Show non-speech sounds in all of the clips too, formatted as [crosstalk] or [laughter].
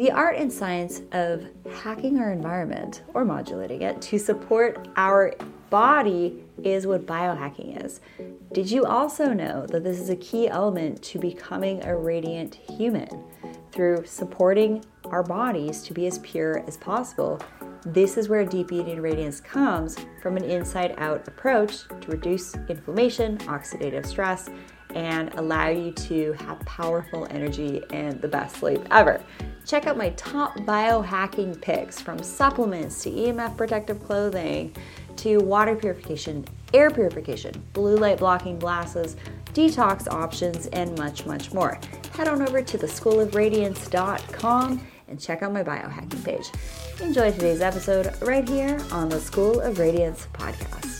The art and science of hacking our environment or modulating it to support our body is what biohacking is. Did you also know that this is a key element to becoming a radiant human? Through supporting our bodies to be as pure as possible, this is where deep eating radiance comes from an inside out approach to reduce inflammation, oxidative stress, and allow you to have powerful energy and the best sleep ever. Check out my top biohacking picks from supplements to EMF protective clothing to water purification, air purification, blue light blocking glasses, detox options, and much, much more. Head on over to theschoolofradiance.com and check out my biohacking page. Enjoy today's episode right here on the School of Radiance podcast.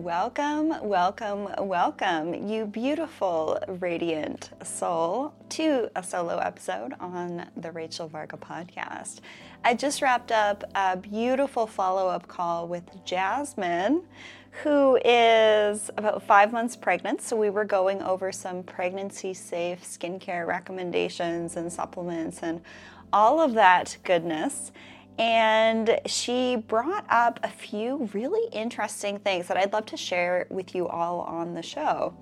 Welcome, welcome, welcome, you beautiful, radiant soul, to a solo episode on the Rachel Varga podcast. I just wrapped up a beautiful follow up call with Jasmine, who is about five months pregnant. So, we were going over some pregnancy safe skincare recommendations and supplements and all of that goodness and she brought up a few really interesting things that I'd love to share with you all on the show.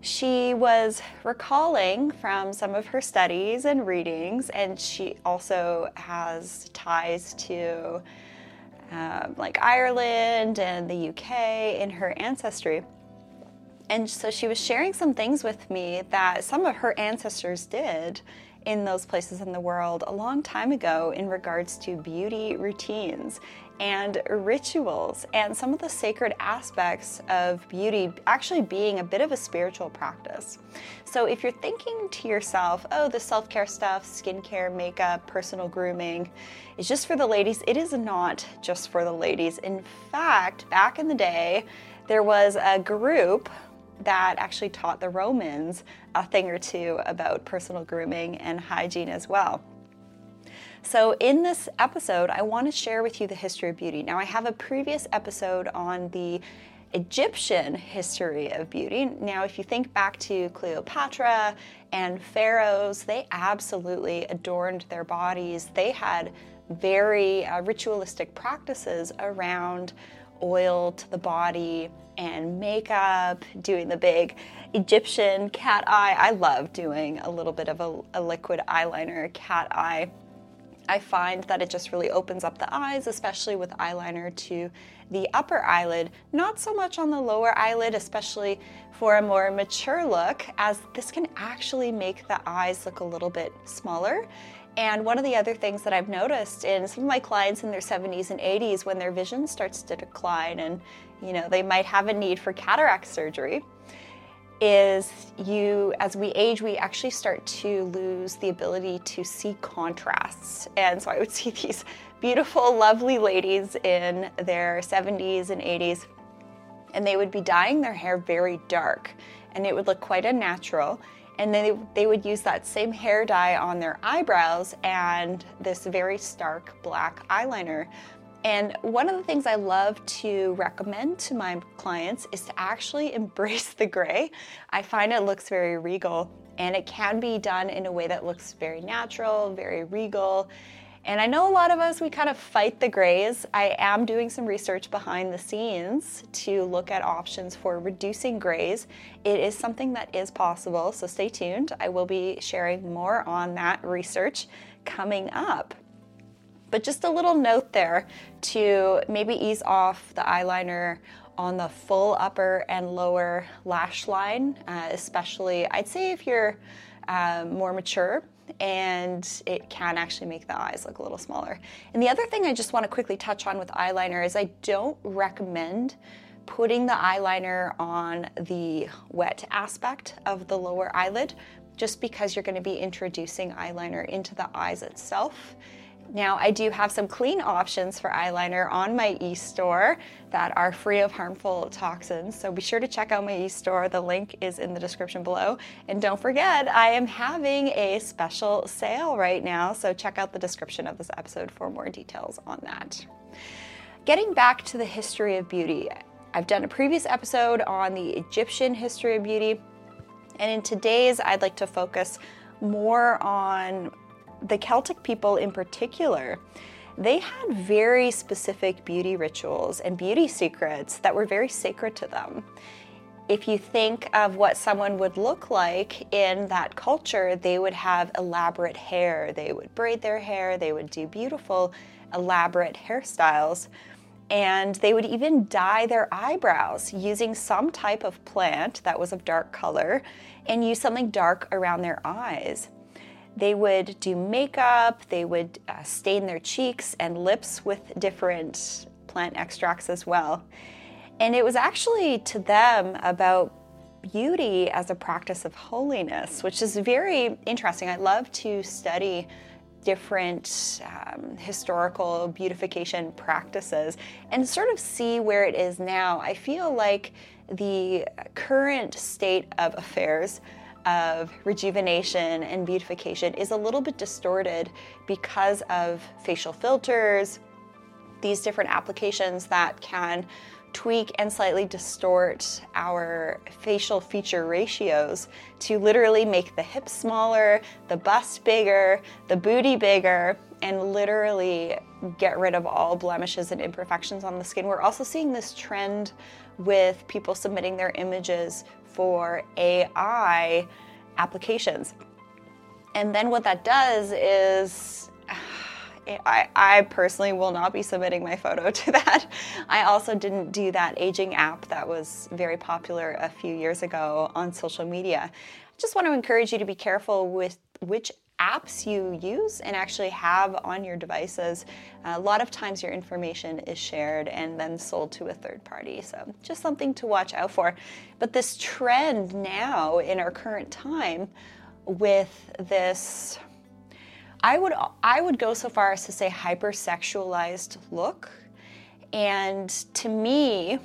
She was recalling from some of her studies and readings, and she also has ties to um, like Ireland and the UK in her ancestry. And so she was sharing some things with me that some of her ancestors did in those places in the world a long time ago in regards to beauty routines and rituals and some of the sacred aspects of beauty actually being a bit of a spiritual practice. So, if you're thinking to yourself, oh, the self care stuff, skincare, makeup, personal grooming is just for the ladies, it is not just for the ladies. In fact, back in the day, there was a group that actually taught the Romans a thing or two about personal grooming and hygiene as well. So, in this episode, I want to share with you the history of beauty. Now, I have a previous episode on the Egyptian history of beauty. Now, if you think back to Cleopatra and pharaohs, they absolutely adorned their bodies. They had very uh, ritualistic practices around oil to the body and makeup, doing the big Egyptian cat eye. I love doing a little bit of a, a, liquid eyeliner cat eye. I find that it just really opens up the eyes, especially with eyeliner to the upper eyelid, not so much on the lower eyelid, especially for a more mature look, as this can actually make the eyes look a little bit smaller and one of the other things that I've noticed in some of my clients in their 70s and 80s when their vision starts to decline and you know they might have a need for cataract surgery is you as we age we actually start to lose the ability to see contrasts. And so I would [laughs] see these beautiful lovely ladies in their 70s and 80s and they would be dyeing their hair very dark and it would look quite unnatural and then they, they would use that same hair dye on their eyebrows and this very stark black eyeliner. And one of the things I love to recommend to my clients is to actually [laughs] embrace the gray. I find it looks very regal and it can be done in a way that looks very natural, very regal. And I know a lot of us, we kind of fight the grays. I am doing some research behind the scenes to look at options for reducing grays. It is something that is possible, so stay tuned. I will be sharing more on that research coming up. But just a little note there to maybe ease off the eyeliner on the full upper and lower lash line, uh, especially I'd say if you're uh, more mature and it can actually make the eyes look a little smaller. And the other thing I just want to quickly touch on with eyeliner is I don't recommend putting the eyeliner on the wet aspect of the lower eyelid just because you're going to be introducing eyeliner into the eyes itself. Now, I do have some clean options for eyeliner on my e-store that are free of harmful toxins. So be sure to check out my e-store. The link is in the description below. And don't forget, I am having a special sale right now. So check out the description of this episode for more details on that. Getting back to the history of beauty, I've done a previous episode on the Egyptian history of beauty. And in today's, I'd like to focus more on the Celtic people in particular. They had very specific beauty rituals and beauty secrets that were very sacred to them. If you think of what someone would look like in that culture, they would have elaborate hair. They would braid their hair, they would do beautiful, elaborate hairstyles and they would even dye their eyebrows using some type of plant that was of dark color and use something dark around their eyes. They would do makeup, they would uh, stain their cheeks and lips with different plant extracts as well. And it was actually to them about beauty as a practice of holiness, which is very interesting. I love to study different um, historical beautification practices and sort of see where it is now. I feel like the current state of affairs of rejuvenation and beautification is a little bit distorted because of facial filters, these different applications that can tweak and slightly distort our facial feature ratios to literally make the hips smaller, the bust bigger, the booty bigger, and literally get rid of all blemishes and imperfections on the skin. We're also seeing this trend with people submitting their images for AI applications. And then what that does is [sighs] I, I personally will not be submitting my photo [laughs] to that. I also didn't do that aging app that was very popular a few years ago on social media. I just want to encourage you to be careful with which apps you use and actually have on your devices. a lot of times your information is shared and then sold to a third party. So just something to watch out for. But this trend now in our current time with this I would I would go so far as to say hypersexualized look. And to me,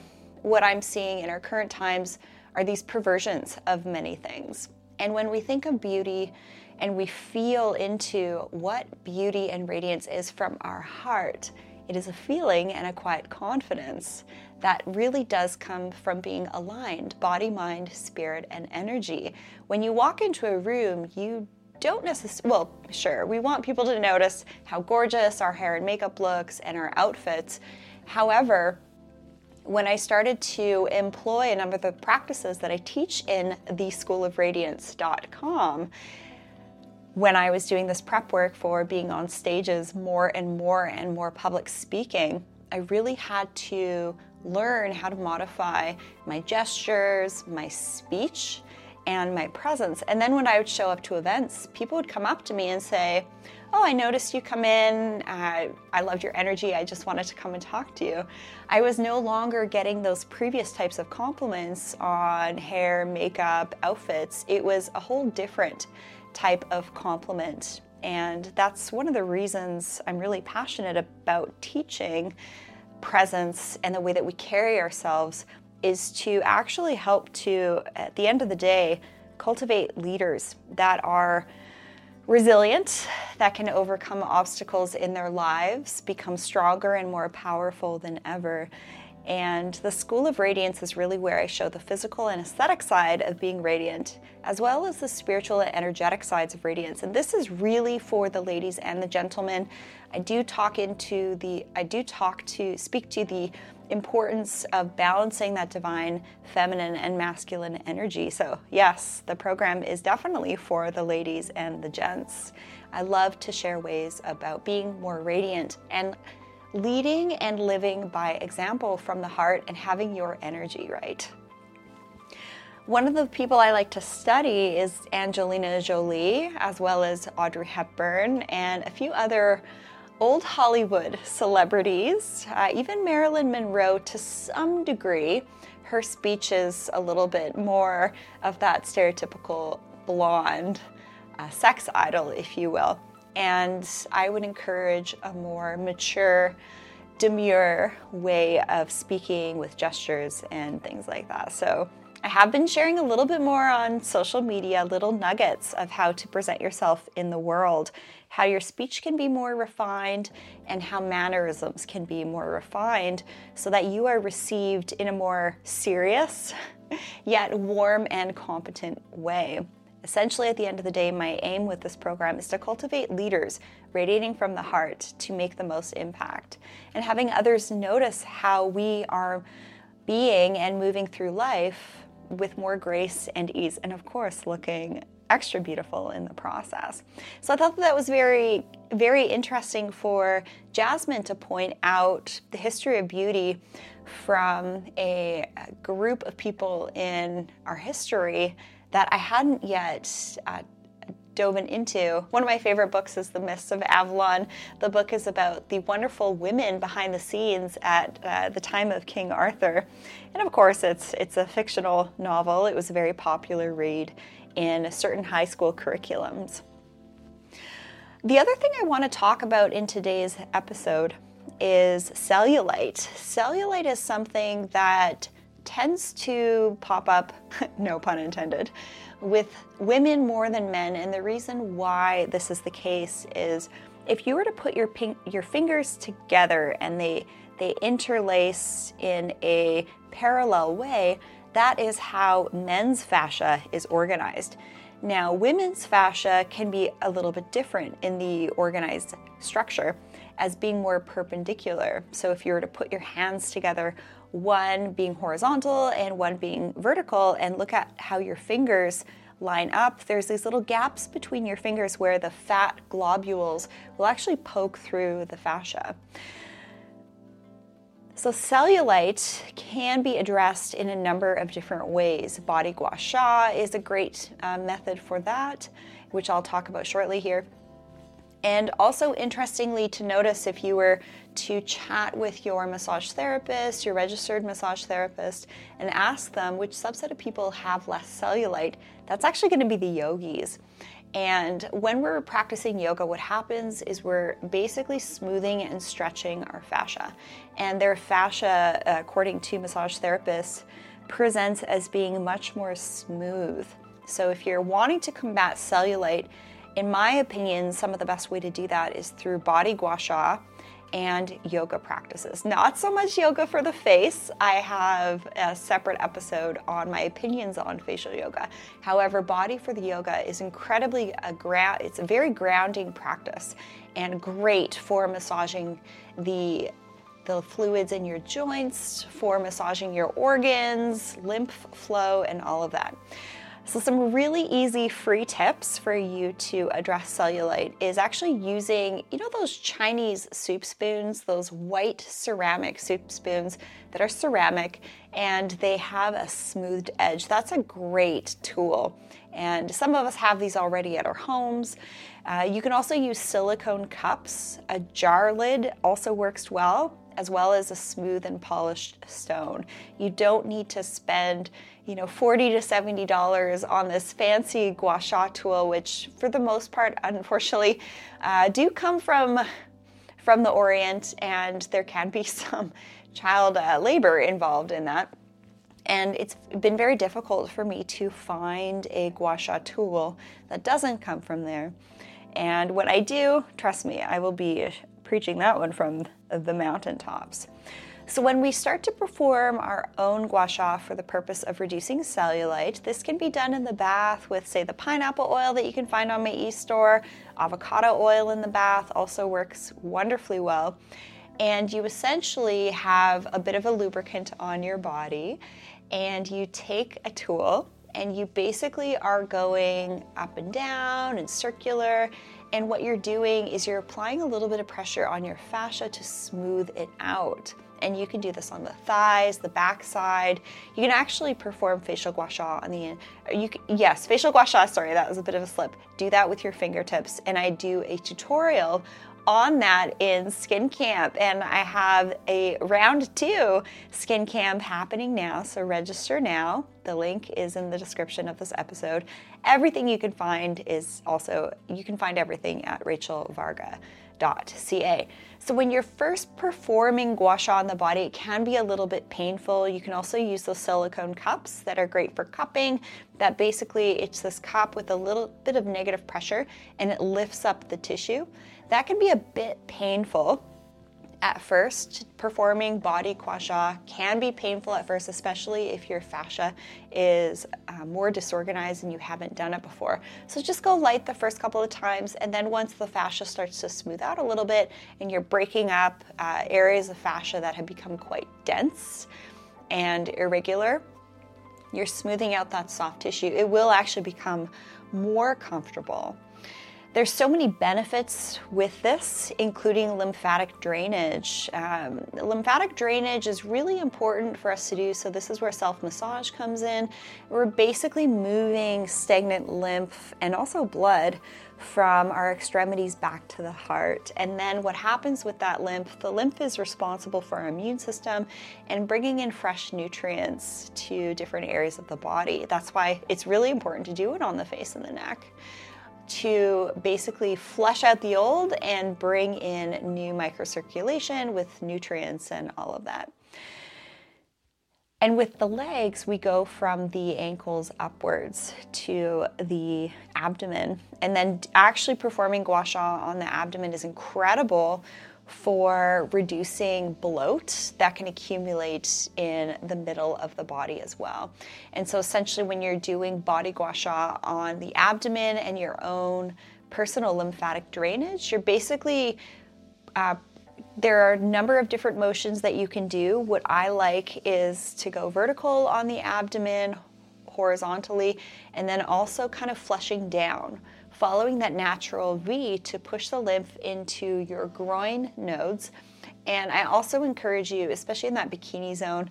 what I'm seeing in our current times are these perversions of many things. And when we think of beauty and we feel into what beauty and radiance is from our heart, it is a feeling and a quiet confidence that really does come from being aligned body, mind, spirit, and energy. When you walk into a room, you don't necessarily, well, sure, we want people to notice how gorgeous our hair and makeup looks and our outfits. However, when I started to employ a number of the practices that I teach in the Radiance.com, when I was doing this prep work for being on stages more and more and more public speaking, I really had to learn how to modify my gestures, my speech, and my presence. And then when I would show up to events, people would come up to me and say, Oh, I noticed you come in. Uh, I loved your energy. I just wanted to come and talk to you. I was no longer getting those previous types of compliments on hair, makeup, outfits. It was a whole different type of compliment. And that's one of the reasons I'm really passionate about teaching presence and the way that we carry ourselves is to actually help to, at the end of the day, cultivate leaders that are resilient, that can overcome obstacles in their lives, become stronger and more powerful than ever. And the School of Radiance is really where I show the physical and aesthetic side of being radiant, as well as the spiritual and energetic sides of radiance. And this is really for the ladies and the gentlemen. I do talk into the, I do talk to, speak to the importance of balancing that divine feminine and masculine energy. So, yes, the program is definitely for the ladies and the gents. I love to share ways about being more radiant and leading and living by example from the heart and having your energy right. One of the people I like to study is Angelina Jolie, as well as Audrey Hepburn, and a few other old Hollywood celebrities, uh, even Marilyn Monroe to some degree. Her speech is a little bit more of that stereotypical blonde uh, sex idol, if you will. And I would encourage a more mature, demure way of speaking with gestures and things like that. So I have been sharing a little bit more on social media, little nuggets of how to present yourself in the world, how your speech can be more refined, and how mannerisms can be more refined so that you are received in a more serious, [laughs] yet warm and competent way. Essentially, at the end of the day, my aim with this program is to cultivate leaders radiating from the heart to make the most impact and having others notice how we are being and moving through life with more grace and ease, and of course, looking extra beautiful in the process. So I thought that that was very, very interesting for Jasmine to point out the history of beauty from a group of people in our history that I hadn't yet uh, dove into. One of my favorite books is The Mists of Avalon. The book is about the wonderful women behind the scenes at uh, the time of King Arthur. And of course, it's, it's a fictional novel. It was a very popular read in certain high school curriculums. The other thing I want to talk about in today's episode is cellulite. Cellulite is something that tends to pop up, [laughs] no pun intended, with women more than men. And the reason why this is the case is if you were to put your pink, your fingers together and they they interlace in a parallel way, that is how men's fascia is organized. Now, women's fascia can be a little bit different in the organized structure as being more perpendicular. So, if you were to put your hands together one being horizontal and one being vertical, and look at how your fingers line up. There's these little gaps between your fingers where the fat globules will actually poke through the fascia. So, cellulite can be addressed in a number of different ways. Body gua sha is a great uh, method for that, which I'll talk about shortly here. And also, interestingly, to notice if you were to chat with your massage therapist, your registered massage therapist, and ask them which subset of people have less cellulite, that's actually going to be the yogis. And when we're practicing yoga, what happens is we're basically smoothing and stretching our fascia. And their fascia, according to massage therapists, presents as being much more smooth. So if you're wanting to combat cellulite, in my opinion, some of the best way to do that is through body gua sha and yoga practices. Not so much yoga for the face. I have a separate episode on my opinions on facial yoga. However, body for the yoga is incredibly a gra- it's a very grounding practice and great for massaging the the fluids in your joints, for massaging your organs, lymph flow and all of that. So, some really easy free tips for you to address cellulite is actually using, you know, those Chinese soup spoons, those white ceramic soup spoons that are ceramic and they have a smoothed edge. That's a great tool. And some of us have these already at our homes. Uh, you can also use silicone cups. A jar lid also works well, as well as a smooth and polished stone. You don't need to spend you know, 40 to 70 dollars on this fancy gua sha tool, which for the most part, unfortunately, uh, do come from from the Orient, and there can be [laughs] some child uh, labor involved in that. And it's been very difficult for me to find a gua sha tool that doesn't come from there. And when I do, trust me, I will be preaching that one from the mountaintops. So when we start to perform our own gua sha for the purpose of reducing cellulite, this can be done in the bath with, say, the pineapple oil that you can find on my e-store. Avocado oil in the bath also works wonderfully well. And you essentially have a bit of a lubricant on your body, and you take a tool and you basically are going up and down and circular And what you're doing is you're applying a little bit of pressure on your fascia to smooth it out. And you can do this on the thighs, the backside. You can actually perform facial gua sha on the yes, facial gua sha, sorry, that was a bit of a slip. Do that with your fingertips. And I do a tutorial on that in Skin Camp, and I have a round two Skin Camp happening now. So register now. The link is in the description of this episode. Everything you can find is also, you can find everything at rachelvarga.ca. So when you're first performing gua sha on the body, it can be a little bit painful. You can also use those silicone cups that are great for cupping. That basically, it's this cup with a little bit of negative pressure and it lifts up the tissue. That can be a bit painful at first. Performing body gua sha can be painful at first, especially if your fascia is uh, more disorganized and you haven't done it before. So just go light the first couple of times, and then once the fascia starts to smooth out a little bit and you're breaking up uh, areas of fascia that have become quite dense and irregular, you're smoothing out that soft tissue. It will actually become more comfortable. There's so many benefits with this, including lymphatic drainage. Um, lymphatic drainage is really important for us to do, so this is where self massage comes in. We're basically moving stagnant lymph and also blood from our extremities back to the heart. And then what happens with that lymph? The lymph is responsible for our immune system and bringing in fresh nutrients to different areas of the body. That's why it's really important to do it on the face and the neck to basically flush out the old and bring in new microcirculation with nutrients and all of that. And with the legs, we go from the ankles upwards to the abdomen. And then actually performing gua sha on the abdomen is incredible for reducing bloat that can accumulate in the middle of the body as well. And so essentially when you're doing body gua sha on the abdomen and your own personal lymphatic drainage, you're basically uh, there are a number of different motions that you can do. What I like is to go vertical on the abdomen, horizontally, and then also kind of flushing down following that natural V to push the lymph into your groin nodes. And I also encourage you, especially in that bikini zone,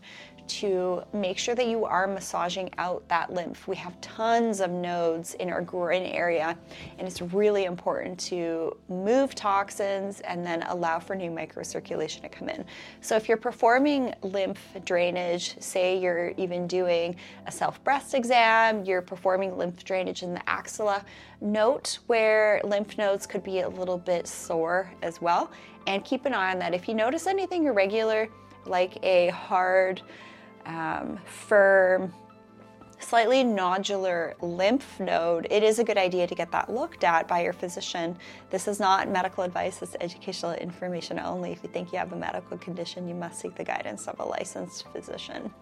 to make sure that you are massaging out that lymph. We have tons of nodes in our groin area, and it's really important to move toxins and then allow for new microcirculation to come in. So, if you're performing lymph drainage, say you're even doing a self breast exam, you're performing lymph drainage in the axilla, note where lymph nodes could be a little bit sore as well, and keep an eye on that. If you notice anything irregular, like a hard, um, firm, slightly nodular lymph node, it is a good idea to get that looked at by your physician. This is not medical advice, it's educational information only. If you think you have a medical condition, you must seek the guidance of a licensed physician.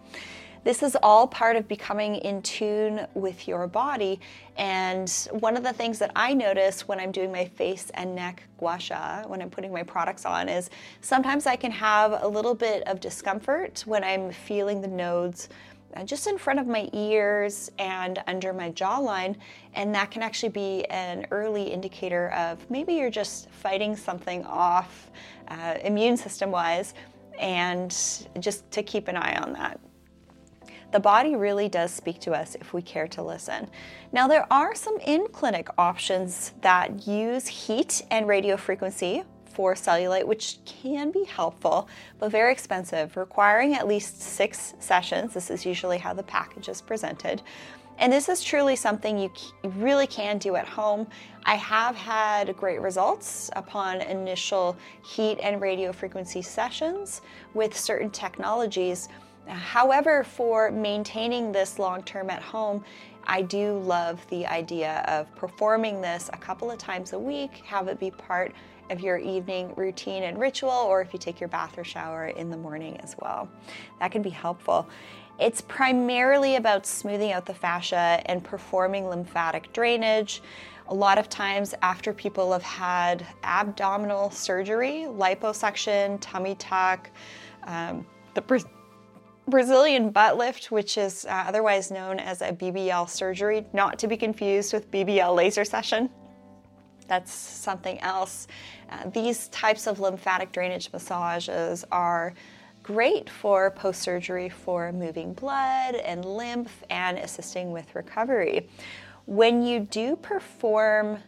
This is all part of becoming in tune with your body. And one of the things that I notice when I'm doing my face and neck gua sha, when I'm putting my products on, is sometimes I can have a little bit of discomfort when I'm feeling the nodes uh, just in front of my ears and under my jawline. And that can actually be an early indicator of maybe you're just fighting something off uh, immune system wise, and just to keep an eye on that. The body really does speak to us if we care to listen. Now, there are some in clinic options that use heat and radio frequency for cellulite, which can be helpful but very expensive, requiring at least six sessions. This is usually how the package is presented. And this is truly something you really can do at home. I have had great results upon initial heat and radio frequency sessions with certain technologies. However, for maintaining this long term at home, I do love the idea of performing this a couple of times a week, have it be part of your evening routine and ritual, or if you take your bath or shower in the morning as well. That can be helpful. It's primarily about smoothing out the fascia and performing lymphatic drainage. A lot of times, after people have had abdominal surgery, liposuction, tummy tuck, um, the Brazilian butt lift, which is uh, otherwise known as a BBL surgery, not to be confused with BBL laser session. That's something else. Uh, these types of lymphatic drainage massages are great for post surgery for moving blood and lymph and assisting with recovery. When you do perform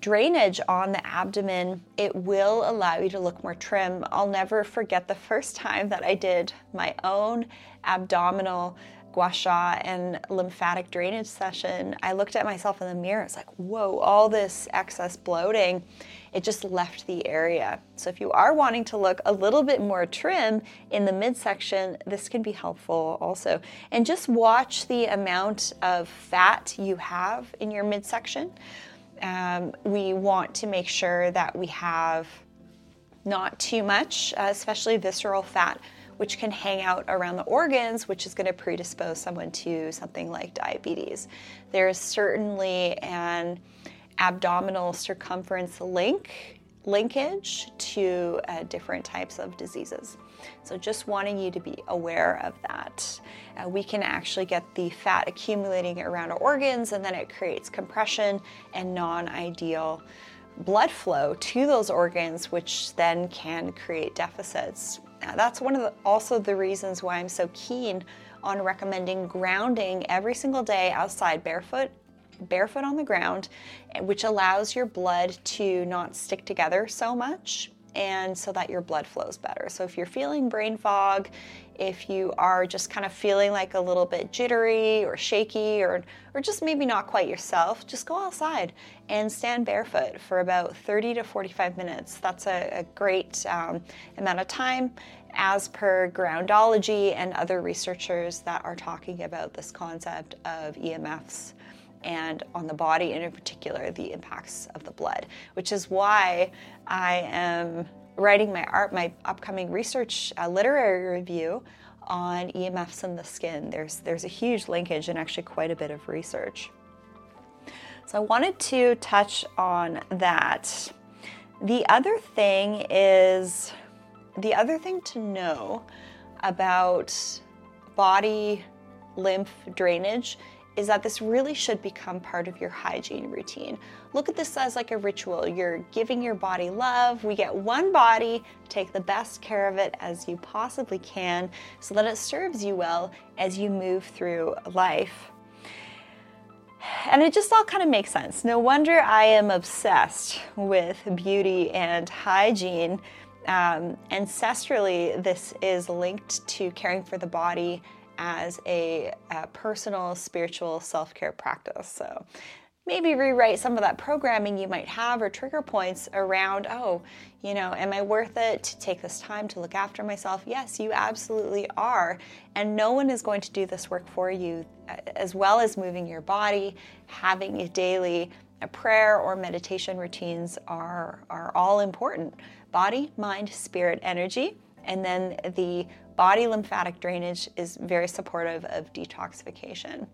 drainage on the abdomen, it will allow you to look more trim. I'll never forget the first [laughs] time that I did my own abdominal gua sha and lymphatic drainage session. I looked at myself in the mirror. It's like, whoa, all this excess bloating, it just left the area. So if you are wanting to look a little bit more trim in the midsection, this can be helpful also. And just watch the amount of fat you have in your midsection um, we want to make sure that we have not too much, uh, especially visceral fat, which can hang out around the organs, which is going to predispose someone to something like diabetes. There is certainly an abdominal circumference link linkage to uh, different types of diseases. So, just wanting you to be aware of that. Uh, we can actually get the fat accumulating around our organs, and then it creates compression and non ideal blood flow to those organs, which then can create deficits. Now, that's one of the, also the reasons why I'm so keen on recommending grounding every single day outside barefoot barefoot on the ground, which allows your blood to not stick together so much and so that your blood flows better. So if you're feeling brain fog, if you are just kind of feeling like a little bit jittery or shaky or, or just maybe not quite yourself, just go outside and stand barefoot for about 30 to 45 minutes. That's a, a great um, amount of time as per groundology and other researchers that are talking about this concept of EMFs and on the body, and in particular, the impacts of the blood, which is why I am writing my art, my upcoming research uh, literary review on EMFs in the skin. There's there's a huge linkage and actually quite a bit of research. So I wanted to touch on that. The other thing is the other thing to know about body lymph drainage is that this really should become part of your hygiene routine. Look at this as like a ritual. You're giving your body love. We get one body, take the best care of it as you possibly can so that it serves you well as you move through life. And it just all kind of makes sense. No wonder I am obsessed with beauty and hygiene. Um, ancestrally, this is linked to caring for the body as a, a personal spiritual self care practice. So maybe rewrite some of that programming you might have or trigger points around, oh, you know, am I worth it to take this time to look after myself? Yes, you absolutely are. And no one is going to do this work for you, uh, as well as moving your body, having a daily a prayer or meditation routines are, are all important. Body, mind, spirit, energy. And then the body lymphatic drainage is very supportive of detoxification.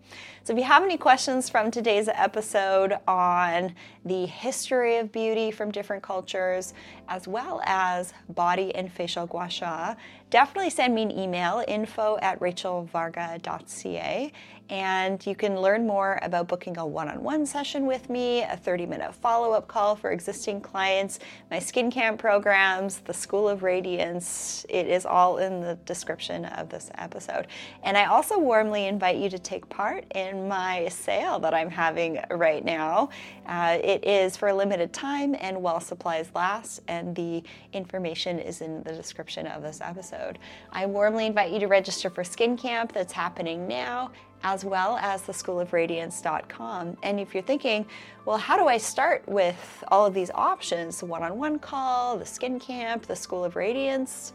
So, if you have any questions from today's episode on the history of beauty from different cultures, as well as body and facial gua sha, definitely send me an email info at rachelvarga.ca and you can learn more about booking a one on one session with me, a 30 minute follow up call for existing clients, my skin camp programs, the School of Radiance. It is all in the description of this episode. And I also warmly invite you to take part in my sale that I'm having right now. Uh, it is for a limited time and while supplies last, and the information is in the description of this episode. I warmly invite you to register for Skin Camp that's happening now as well as the schoolofradiance.com. And if you're thinking, well, how do I start with all of these options one on one call, the skin camp, the School of Radiance?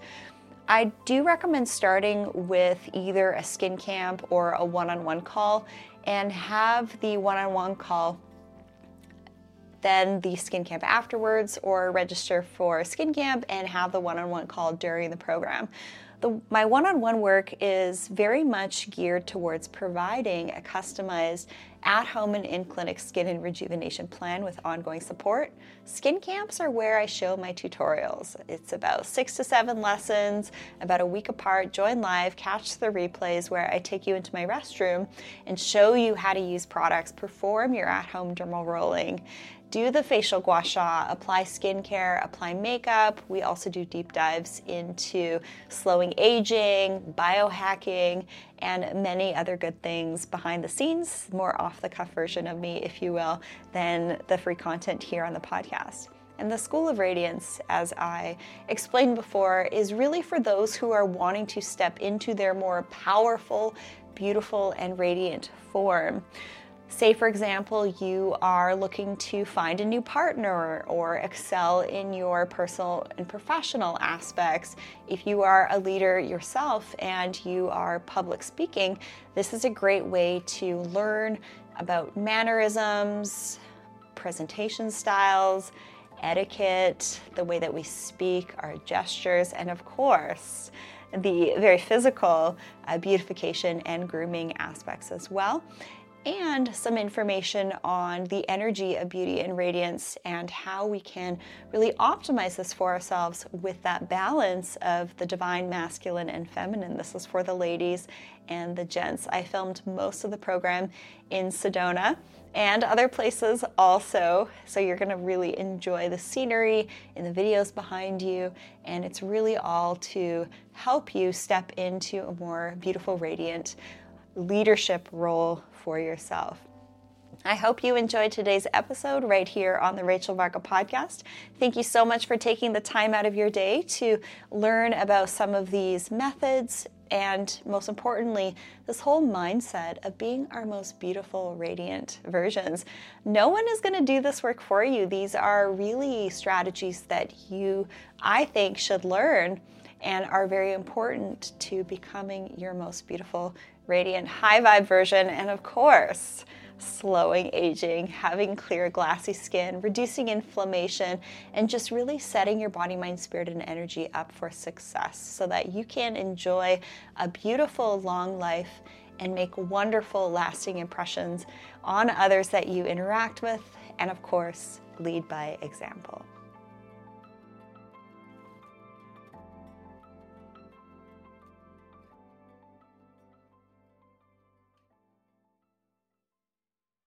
I do recommend starting with either a skin camp or a one on one call and have the one on one call then the skin camp afterwards or register for skin camp and have the one on one call during the program. The, my one on one work is very much geared towards providing a customized at home and in clinic skin and rejuvenation plan with ongoing support. Skin camps are where I show my tutorials. It's about six to seven lessons, about a week apart. Join live, catch the replays where I take you into my restroom and show you how to use products, perform your at home dermal rolling do the facial gua sha, apply skincare, apply makeup. We also do deep dives into slowing aging, biohacking, and many other good things behind the scenes, more off the cuff version of me, if you will, than the free content here on the podcast. And the School of Radiance, as I explained before, is really for those who are wanting to step into their more powerful, beautiful, and radiant form. Say, for example, you are looking to find a new partner or excel in your personal and professional aspects. If you are a leader yourself and you are public speaking, this is a great way to learn about mannerisms, presentation styles, etiquette, the way that we speak, our gestures, and of course, the very physical uh, beautification and grooming aspects as well and some information on the energy of beauty and radiance and how we can really optimize this for ourselves with that balance of the divine masculine and feminine. This is for the ladies and the gents. I filmed most of the program in Sedona and other places also. So you're going to really enjoy the scenery in the videos behind you. And it's really all to help you step into a more beautiful, radiant leadership role for yourself. I hope you enjoyed today's episode right here on the Rachel Varga podcast. Thank you so much for taking the time out of your day to learn about some of these methods and, most importantly, this whole mindset of being our most beautiful, radiant versions. No one is going to do this work for you. These are really strategies that you, I think, should learn and are very important to becoming your most beautiful, radiant, high vibe version. And of course, slowing aging, having clear, glassy skin, reducing inflammation, and just really setting your body, mind, spirit, and energy up for success so that you can enjoy a beautiful, long life and make wonderful, lasting impressions on others that you interact with, and of course, lead by example.